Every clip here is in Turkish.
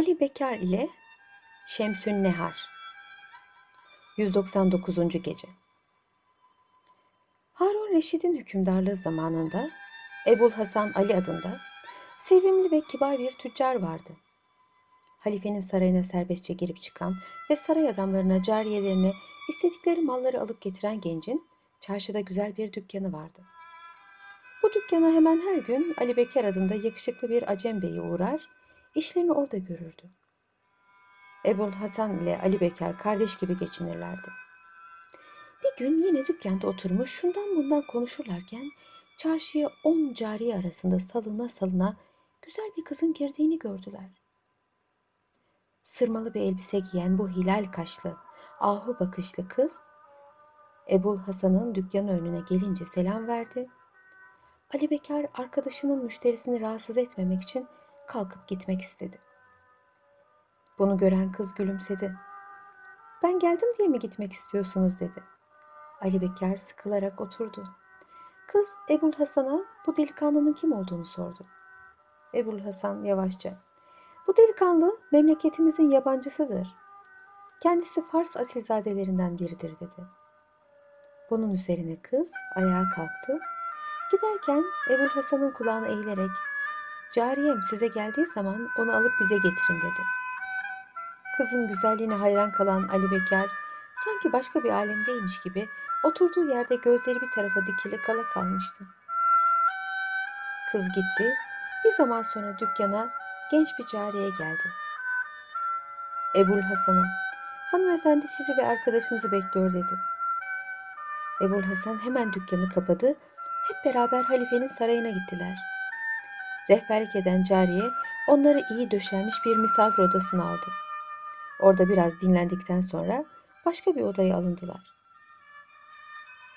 Ali Bekar ile Şemsün Nehar 199. Gece Harun Reşid'in hükümdarlığı zamanında Ebul Hasan Ali adında sevimli ve kibar bir tüccar vardı. Halifenin sarayına serbestçe girip çıkan ve saray adamlarına, cariyelerine istedikleri malları alıp getiren gencin çarşıda güzel bir dükkanı vardı. Bu dükkana hemen her gün Ali Bekar adında yakışıklı bir acem beyi uğrar, işlerini orada görürdü. Ebul Hasan ile Ali Bekar kardeş gibi geçinirlerdi. Bir gün yine dükkanda oturmuş şundan bundan konuşurlarken çarşıya on cariye arasında salına salına güzel bir kızın girdiğini gördüler. Sırmalı bir elbise giyen bu hilal kaşlı, ahu bakışlı kız Ebul Hasan'ın dükkanı önüne gelince selam verdi. Ali Bekar arkadaşının müşterisini rahatsız etmemek için kalkıp gitmek istedi. Bunu gören kız gülümsedi. Ben geldim diye mi gitmek istiyorsunuz dedi. Ali Bekar sıkılarak oturdu. Kız Ebul Hasan'a bu delikanlının kim olduğunu sordu. Ebul Hasan yavaşça bu delikanlı memleketimizin yabancısıdır. Kendisi Fars asilzadelerinden biridir dedi. Bunun üzerine kız ayağa kalktı. Giderken Ebul Hasan'ın kulağına eğilerek Cariyem size geldiği zaman onu alıp bize getirin dedi. Kızın güzelliğine hayran kalan Ali Bekar sanki başka bir alemdeymiş gibi oturduğu yerde gözleri bir tarafa dikili kala kalmıştı. Kız gitti. Bir zaman sonra dükkana genç bir cariye geldi. Ebul Hasan'a hanımefendi sizi ve arkadaşınızı bekliyor dedi. Ebul Hasan hemen dükkanı kapadı. Hep beraber halifenin sarayına gittiler. Rehberlik eden cariye onları iyi döşenmiş bir misafir odasına aldı. Orada biraz dinlendikten sonra başka bir odaya alındılar.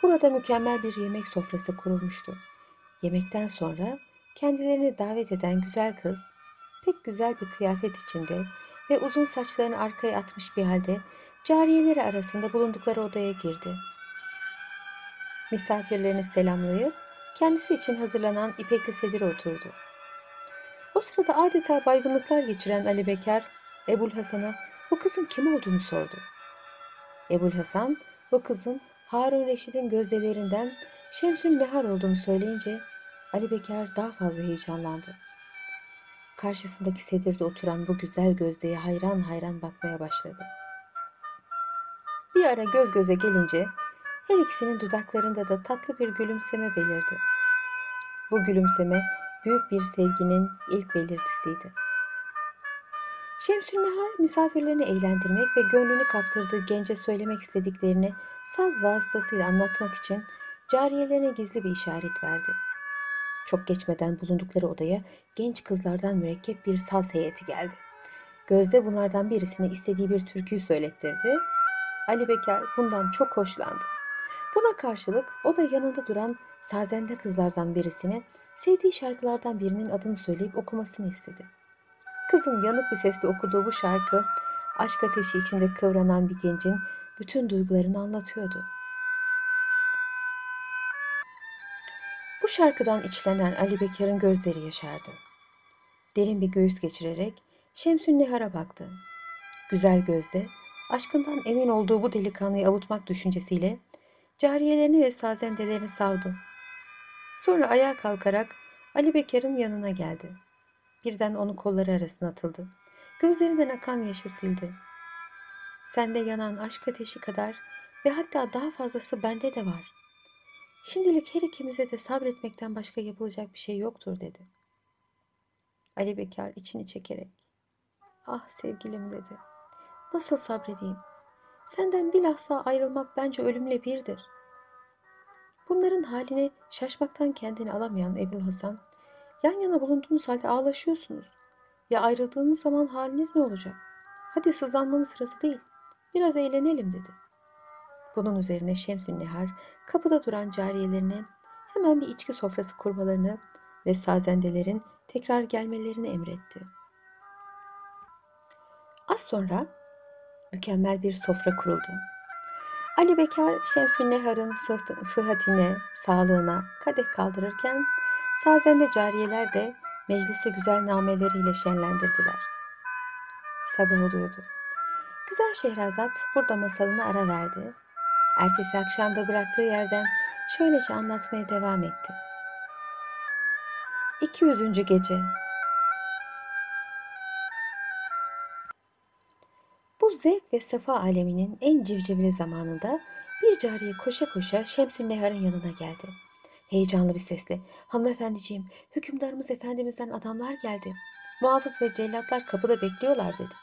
Burada mükemmel bir yemek sofrası kurulmuştu. Yemekten sonra kendilerini davet eden güzel kız pek güzel bir kıyafet içinde ve uzun saçlarını arkaya atmış bir halde cariyeleri arasında bulundukları odaya girdi. Misafirlerini selamlayıp kendisi için hazırlanan ipekli sedire oturdu. O sırada adeta baygınlıklar geçiren Ali Bekar, Ebul Hasan'a bu kızın kim olduğunu sordu. Ebul Hasan, bu kızın Harun Reşid'in gözdelerinden Şemsün Nehar olduğunu söyleyince Ali Bekar daha fazla heyecanlandı. Karşısındaki sedirde oturan bu güzel gözdeye hayran hayran bakmaya başladı. Bir ara göz göze gelince her ikisinin dudaklarında da tatlı bir gülümseme belirdi. Bu gülümseme büyük bir sevginin ilk belirtisiydi. Şemsünnehar misafirlerini eğlendirmek ve gönlünü kaptırdığı gence söylemek istediklerini saz vasıtasıyla anlatmak için cariyelerine gizli bir işaret verdi. Çok geçmeden bulundukları odaya genç kızlardan mürekkep bir saz heyeti geldi. Gözde bunlardan birisine istediği bir türküyü söylettirdi. Ali Bekar bundan çok hoşlandı. Buna karşılık o da yanında duran sazende kızlardan birisine sevdiği şarkılardan birinin adını söyleyip okumasını istedi. Kızın yanık bir sesle okuduğu bu şarkı aşk ateşi içinde kıvranan bir gencin bütün duygularını anlatıyordu. Bu şarkıdan içlenen Ali Bekir'in gözleri yaşardı. Derin bir göğüs geçirerek Şemsün Nihar'a baktı. Güzel gözde, aşkından emin olduğu bu delikanlıyı avutmak düşüncesiyle cariyelerini ve sazendelerini savdı. Sonra ayağa kalkarak Ali Bekir'in yanına geldi. Birden onu kolları arasına atıldı. Gözlerinden akan yaşı sildi. Sende yanan aşk ateşi kadar ve hatta daha fazlası bende de var. Şimdilik her ikimize de sabretmekten başka yapılacak bir şey yoktur dedi. Ali Bekar içini çekerek, ah sevgilim dedi. Nasıl sabredeyim? Senden bilhassa ayrılmak bence ölümle birdir. Bunların haline şaşmaktan kendini alamayan Ebul Hasan, yan yana bulunduğunuz halde ağlaşıyorsunuz. Ya ayrıldığınız zaman haliniz ne olacak? Hadi sızlanmanın sırası değil. Biraz eğlenelim dedi. Bunun üzerine Şemsün Nehar kapıda duran cariyelerine hemen bir içki sofrası kurmalarını ve sazendelerin tekrar gelmelerini emretti. Az sonra mükemmel bir sofra kuruldu. Ali Bekar Şemsün Nehar'ın sıhhatine, sağlığına kadeh kaldırırken sazende cariyeler de meclisi güzel nameleriyle şenlendirdiler. Sabah oluyordu. Güzel Şehrazat burada masalını ara verdi. Ertesi akşam da bıraktığı yerden şöylece anlatmaya devam etti. 200. Gece zevk ve safa aleminin en civcivli zamanında bir cariye koşa koşa Şemsün Nehar'ın yanına geldi. Heyecanlı bir sesle, hanımefendiciğim, hükümdarımız efendimizden adamlar geldi. Muhafız ve cellatlar kapıda bekliyorlar dedi.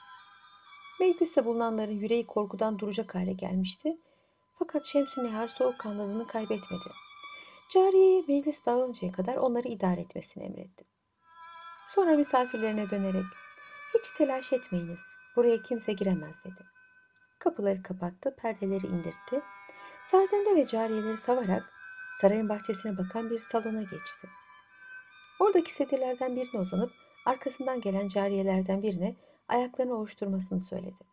Mecliste bulunanların yüreği korkudan duracak hale gelmişti. Fakat Şemsün Nehar soğukkanlılığını kaybetmedi. Cariyeye meclis dağılıncaya kadar onları idare etmesini emretti. Sonra misafirlerine dönerek, hiç telaş etmeyiniz, buraya kimse giremez dedi. Kapıları kapattı, perdeleri indirtti. Sazende ve cariyeleri savarak sarayın bahçesine bakan bir salona geçti. Oradaki sedirlerden birine uzanıp arkasından gelen cariyelerden birine ayaklarını ovuşturmasını söyledi.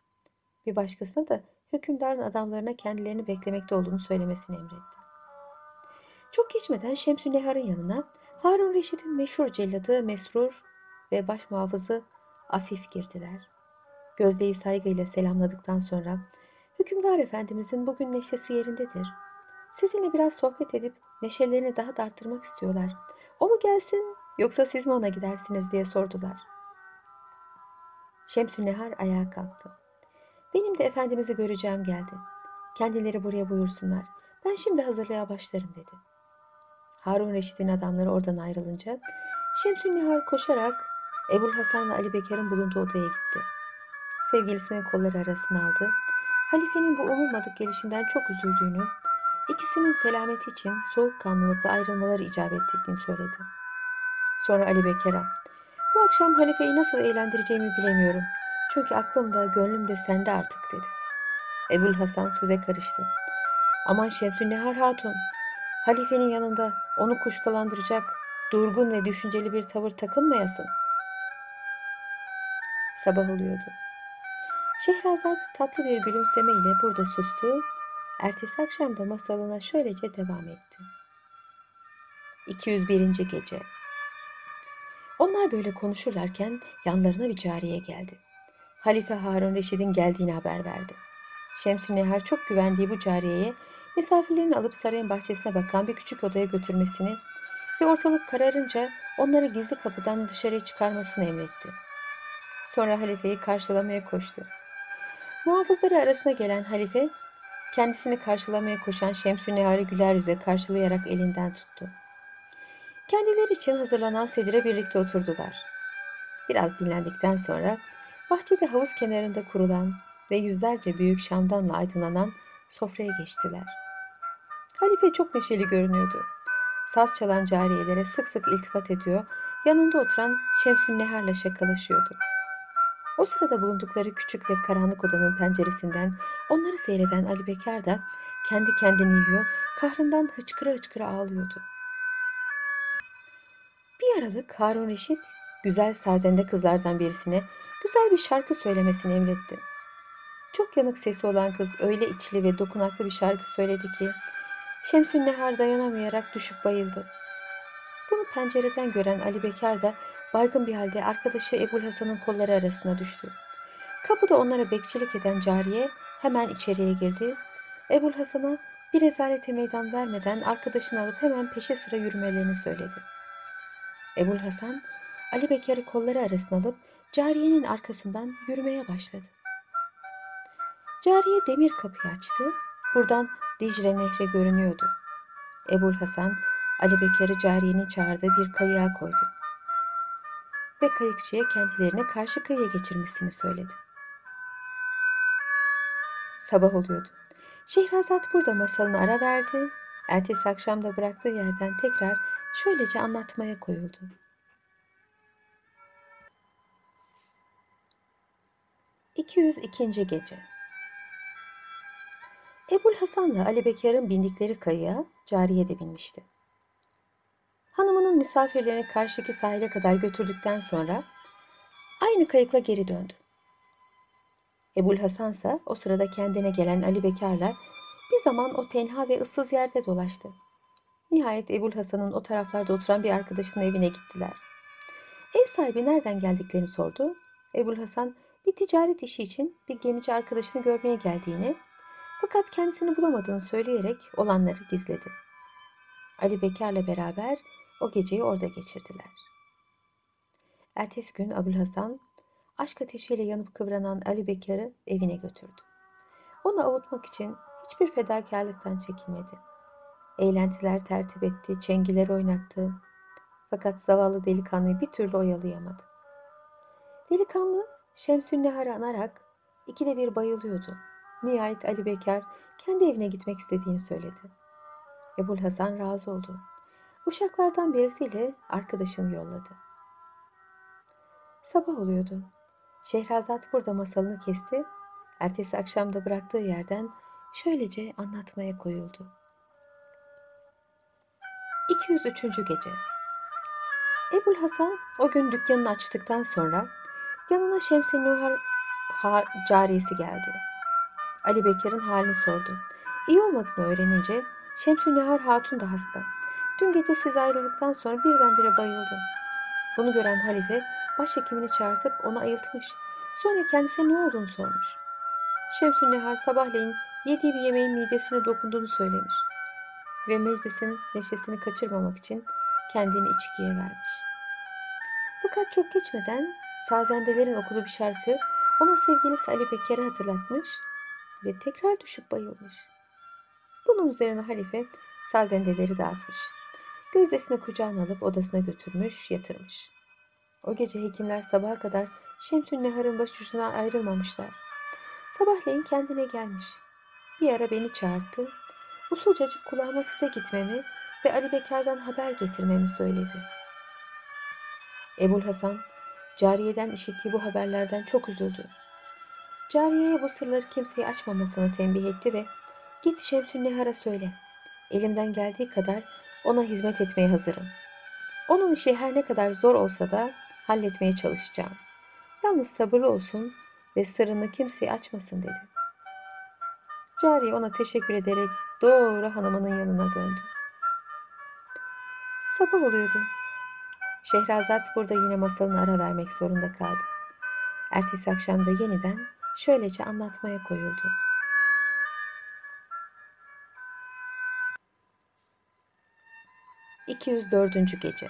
Bir başkasına da hükümdarın adamlarına kendilerini beklemekte olduğunu söylemesini emretti. Çok geçmeden Şemsü Nehar'ın yanına Harun Reşit'in meşhur celladı Mesrur ve baş muhafızı Afif girdiler. Gözde'yi saygıyla selamladıktan sonra Hükümdar Efendimizin bugün neşesi yerindedir. Sizinle biraz sohbet edip neşelerini daha da arttırmak istiyorlar. O mu gelsin yoksa siz mi ona gidersiniz diye sordular. Şemsü Nehar ayağa kalktı. Benim de Efendimiz'i göreceğim geldi. Kendileri buraya buyursunlar. Ben şimdi hazırlığa başlarım dedi. Harun Reşit'in adamları oradan ayrılınca Şemsü Nehar koşarak Ebul Hasan'la Ali Bekir'in bulunduğu odaya gitti. Sevgilisinin kolları arasına aldı. Halifenin bu umulmadık gelişinden çok üzüldüğünü, ikisinin selameti için soğukkanlılıkla ayrılmaları icap ettiğini söyledi. Sonra Ali Bekir'e, bu akşam halifeyi nasıl eğlendireceğimi bilemiyorum. Çünkü aklım da gönlüm de sende artık dedi. Ebul Hasan söze karıştı. Aman Şemsün Nehar Hatun, halifenin yanında onu kuşkulandıracak durgun ve düşünceli bir tavır takınmayasın. Sabah oluyordu. Şehrazat tatlı bir gülümseme ile burada sustu. Ertesi akşam da masalına şöylece devam etti. 201. Gece Onlar böyle konuşurlarken yanlarına bir cariye geldi. Halife Harun Reşid'in geldiğini haber verdi. Şemsü Nehar çok güvendiği bu cariyeye misafirlerini alıp sarayın bahçesine bakan bir küçük odaya götürmesini ve ortalık kararınca onları gizli kapıdan dışarıya çıkarmasını emretti. Sonra halifeyi karşılamaya koştu. Muhafızları arasına gelen halife kendisini karşılamaya koşan Şemsü Nehar'ı güler yüze karşılayarak elinden tuttu. Kendileri için hazırlanan sedire birlikte oturdular. Biraz dinlendikten sonra bahçede havuz kenarında kurulan ve yüzlerce büyük şamdanla aydınlanan sofraya geçtiler. Halife çok neşeli görünüyordu. Saz çalan cariyelere sık sık iltifat ediyor, yanında oturan Şemsün Nehar'la şakalaşıyordu. O sırada bulundukları küçük ve karanlık odanın penceresinden onları seyreden Ali Bekar da kendi kendini yiyor, kahrından hıçkıra hıçkıra ağlıyordu. Bir aralık Harun Reşit güzel sazende kızlardan birisine güzel bir şarkı söylemesini emretti. Çok yanık sesi olan kız öyle içli ve dokunaklı bir şarkı söyledi ki Şemsün Nehar dayanamayarak düşüp bayıldı. Bunu pencereden gören Ali Bekar da baygın bir halde arkadaşı Ebul Hasan'ın kolları arasına düştü. Kapıda onlara bekçilik eden cariye hemen içeriye girdi. Ebul Hasan'a bir rezalete meydan vermeden arkadaşını alıp hemen peşe sıra yürümelerini söyledi. Ebul Hasan Ali Bekar'ı kolları arasına alıp cariyenin arkasından yürümeye başladı. Cariye demir kapıyı açtı. Buradan Dicle Nehri görünüyordu. Ebul Hasan Ali Bekar'ı cariyenin çağırdığı bir kayığa koydu. Ve kayıkçıya kendilerini karşı kıyıya geçirmesini söyledi. Sabah oluyordu. Şehrazat burada masalını ara verdi. Ertesi akşam da bıraktığı yerden tekrar şöylece anlatmaya koyuldu. ...202. Gece Ebul Hasan'la Ali Bekar'ın bindikleri kayığa cariye de binmişti. Misafirlerini karşıki sahile kadar götürdükten sonra aynı kayıkla geri döndü. Ebul Hasan ise o sırada kendine gelen Ali Bekar'la bir zaman o tenha ve ıssız yerde dolaştı. Nihayet Ebul Hasan'ın o taraflarda oturan bir arkadaşının evine gittiler. Ev sahibi nereden geldiklerini sordu. Ebul Hasan bir ticaret işi için bir gemici arkadaşını görmeye geldiğini fakat kendisini bulamadığını söyleyerek olanları gizledi. Ali Bekar'la beraber o geceyi orada geçirdiler. Ertesi gün Abülhasan aşk ateşiyle yanıp kıvranan Ali Bekar'ı evine götürdü. Onu avutmak için hiçbir fedakarlıktan çekinmedi. Eğlentiler tertip etti, çengiler oynattı. Fakat zavallı delikanlıyı bir türlü oyalayamadı. Delikanlı Şemsün Nehar'ı anarak ikide bir bayılıyordu. Nihayet Ali Bekar kendi evine gitmek istediğini söyledi. Ebul Hasan razı oldu. Uşaklardan birisiyle arkadaşını yolladı. Sabah oluyordu. Şehrazat burada masalını kesti. Ertesi akşamda bıraktığı yerden şöylece anlatmaya koyuldu. 203. Gece Ebul Hasan o gün dükkanını açtıktan sonra yanına Şemsi Nuhar ha cariyesi geldi. Ali Bekir'in halini sordu. İyi olmadığını öğrenince Şemsi Nehar Hatun da hasta. Dün gece siz ayrıldıktan sonra birdenbire bayıldı. Bunu gören halife başhekimini çağırtıp onu ayıltmış. Sonra kendisine ne olduğunu sormuş. Şemsü Nehar sabahleyin yediği bir yemeğin midesine dokunduğunu söylemiş. Ve meclisin neşesini kaçırmamak için kendini içkiye vermiş. Fakat çok geçmeden sazendelerin okuduğu bir şarkı ona sevgilisi Ali Bekir'i hatırlatmış ve tekrar düşüp bayılmış. Bunun üzerine halife sazendeleri dağıtmış. Gözdesini kucağına alıp odasına götürmüş, yatırmış. O gece hekimler sabaha kadar Şemsün Nehar'ın başucundan ayrılmamışlar. Sabahleyin kendine gelmiş. Bir ara beni çağırdı. Usulcacık kulağıma size gitmemi ve Ali Bekar'dan haber getirmemi söyledi. Ebul Hasan, cariyeden işittiği bu haberlerden çok üzüldü. Cariyeye bu sırları kimseye açmamasını tembih etti ve git Şemsün Nehar'a söyle. Elimden geldiği kadar ona hizmet etmeye hazırım. Onun işi her ne kadar zor olsa da halletmeye çalışacağım. Yalnız sabırlı olsun ve sırrını kimseye açmasın dedi. Cariye ona teşekkür ederek doğru hanımının yanına döndü. Sabah oluyordu. Şehrazat burada yine masalını ara vermek zorunda kaldı. Ertesi akşamda yeniden şöylece anlatmaya koyuldu. ...204. Gece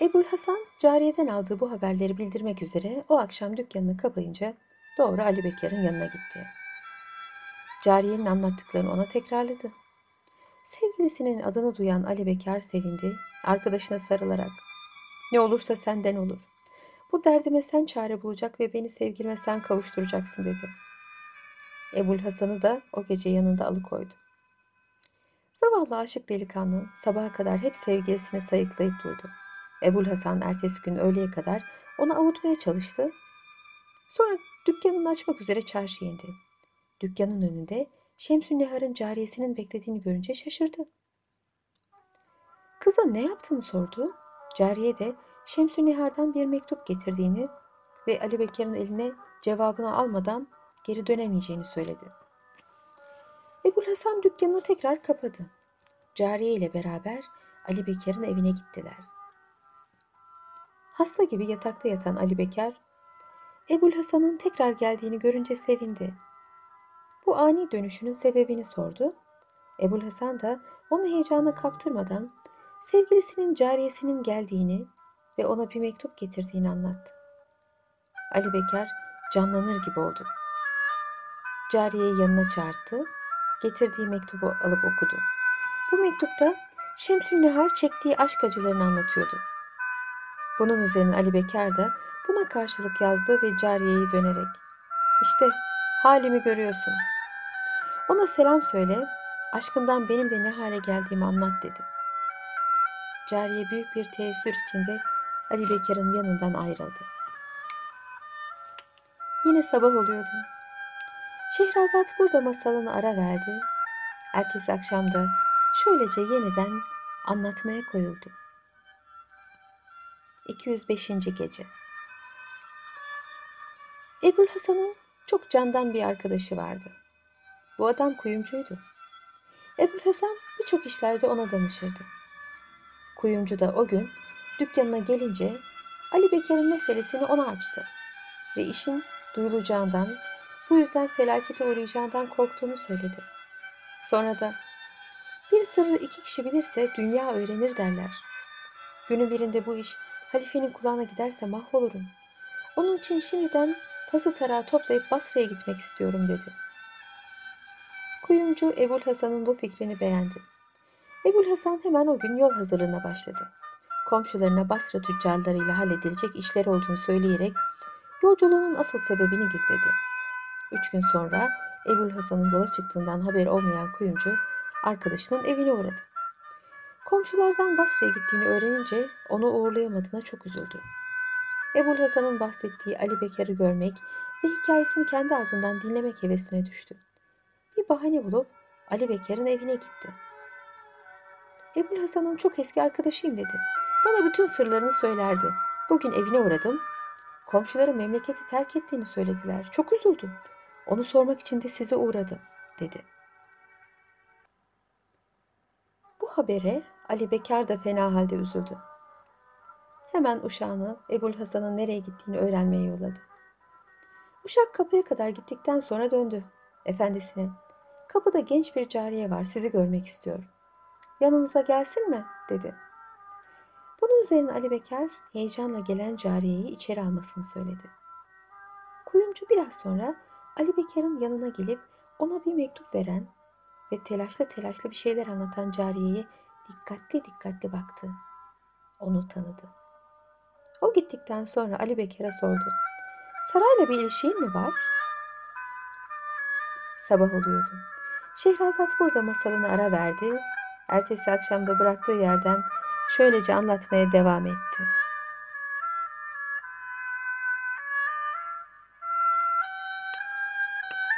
Ebul Hasan cariyeden aldığı bu haberleri bildirmek üzere o akşam dükkanını kapayınca doğru Ali Bekir'in yanına gitti. Cariyenin anlattıklarını ona tekrarladı. Sevgilisinin adını duyan Ali Bekar sevindi, arkadaşına sarılarak ''Ne olursa senden olur. Bu derdime sen çare bulacak ve beni sevgilime sen kavuşturacaksın.'' dedi. Ebul Hasan'ı da o gece yanında alıkoydu. Zavallı aşık delikanlı sabaha kadar hep sevgilisini sayıklayıp durdu. Ebul Hasan ertesi gün öğleye kadar onu avutmaya çalıştı. Sonra dükkanını açmak üzere çarşıya indi. Dükkanın önünde Şemsün Nehar'ın cariyesinin beklediğini görünce şaşırdı. Kıza ne yaptığını sordu. Cariye de Şemsün Nehar'dan bir mektup getirdiğini ve Ali Bekir'in eline cevabını almadan geri dönemeyeceğini söyledi. Ebul Hasan dükkanını tekrar kapadı. Cariye ile beraber Ali Bekir'in evine gittiler. Hasta gibi yatakta yatan Ali Bekar, Ebul Hasan'ın tekrar geldiğini görünce sevindi. Bu ani dönüşünün sebebini sordu. Ebul Hasan da onu heyecana kaptırmadan sevgilisinin cariyesinin geldiğini ve ona bir mektup getirdiğini anlattı. Ali Bekar canlanır gibi oldu. Cariyeyi yanına çağırdı, getirdiği mektubu alıp okudu. Bu mektupta Şemsün Nehar çektiği aşk acılarını anlatıyordu. Bunun üzerine Ali Bekar da buna karşılık yazdı ve cariyeyi dönerek işte halimi görüyorsun. Ona selam söyle, aşkından benim de ne hale geldiğimi anlat dedi. Cariye büyük bir teessür içinde Ali Bekar'ın yanından ayrıldı. Yine sabah oluyordu. Şehrazat burada masalını ara verdi. Ertesi akşamda şöylece yeniden anlatmaya koyuldu. 205. Gece Ebul Hasan'ın çok candan bir arkadaşı vardı. Bu adam kuyumcuydu. Ebul Hasan birçok işlerde ona danışırdı. Kuyumcu da o gün dükkanına gelince Ali Bekir'in meselesini ona açtı. ve işin duyulacağından, bu yüzden felakete uğrayacağından korktuğunu söyledi. Sonra da bir sırrı iki kişi bilirse dünya öğrenir derler. Günün birinde bu iş halifenin kulağına giderse mahvolurum. Onun için şimdiden tası tarağı toplayıp Basra'ya gitmek istiyorum dedi. Kuyumcu Ebul Hasan'ın bu fikrini beğendi. Ebul Hasan hemen o gün yol hazırlığına başladı. Komşularına Basra tüccarlarıyla halledilecek işler olduğunu söyleyerek yolculuğunun asıl sebebini gizledi. Üç gün sonra Ebul Hasan'ın yola çıktığından haberi olmayan kuyumcu arkadaşının evine uğradı. Komşulardan Basra'ya gittiğini öğrenince onu uğurlayamadığına çok üzüldü. Ebul Hasan'ın bahsettiği Ali Bekar'ı görmek ve hikayesini kendi ağzından dinlemek hevesine düştü. Bir bahane bulup Ali Bekar'ın evine gitti. Ebul Hasan'ın çok eski arkadaşıyım dedi. Bana bütün sırlarını söylerdi. Bugün evine uğradım. Komşuları memleketi terk ettiğini söylediler. Çok üzüldüm. Onu sormak için de size uğradım, dedi. Bu habere Ali Bekar da fena halde üzüldü. Hemen uşağını Ebul Hasan'ın nereye gittiğini öğrenmeye yolladı. Uşak kapıya kadar gittikten sonra döndü. Efendisine, kapıda genç bir cariye var, sizi görmek istiyor. Yanınıza gelsin mi? dedi. Bunun üzerine Ali Bekar heyecanla gelen cariyeyi içeri almasını söyledi. Kuyumcu biraz sonra Ali Bekar'ın yanına gelip ona bir mektup veren ve telaşlı telaşlı bir şeyler anlatan cariyeye dikkatli dikkatli baktı. Onu tanıdı. O gittikten sonra Ali Bekar'a sordu. Sarayla bir ilişiğin mi var? Sabah oluyordu. Şehrazat burada masalını ara verdi. Ertesi akşamda bıraktığı yerden şöylece anlatmaya devam etti.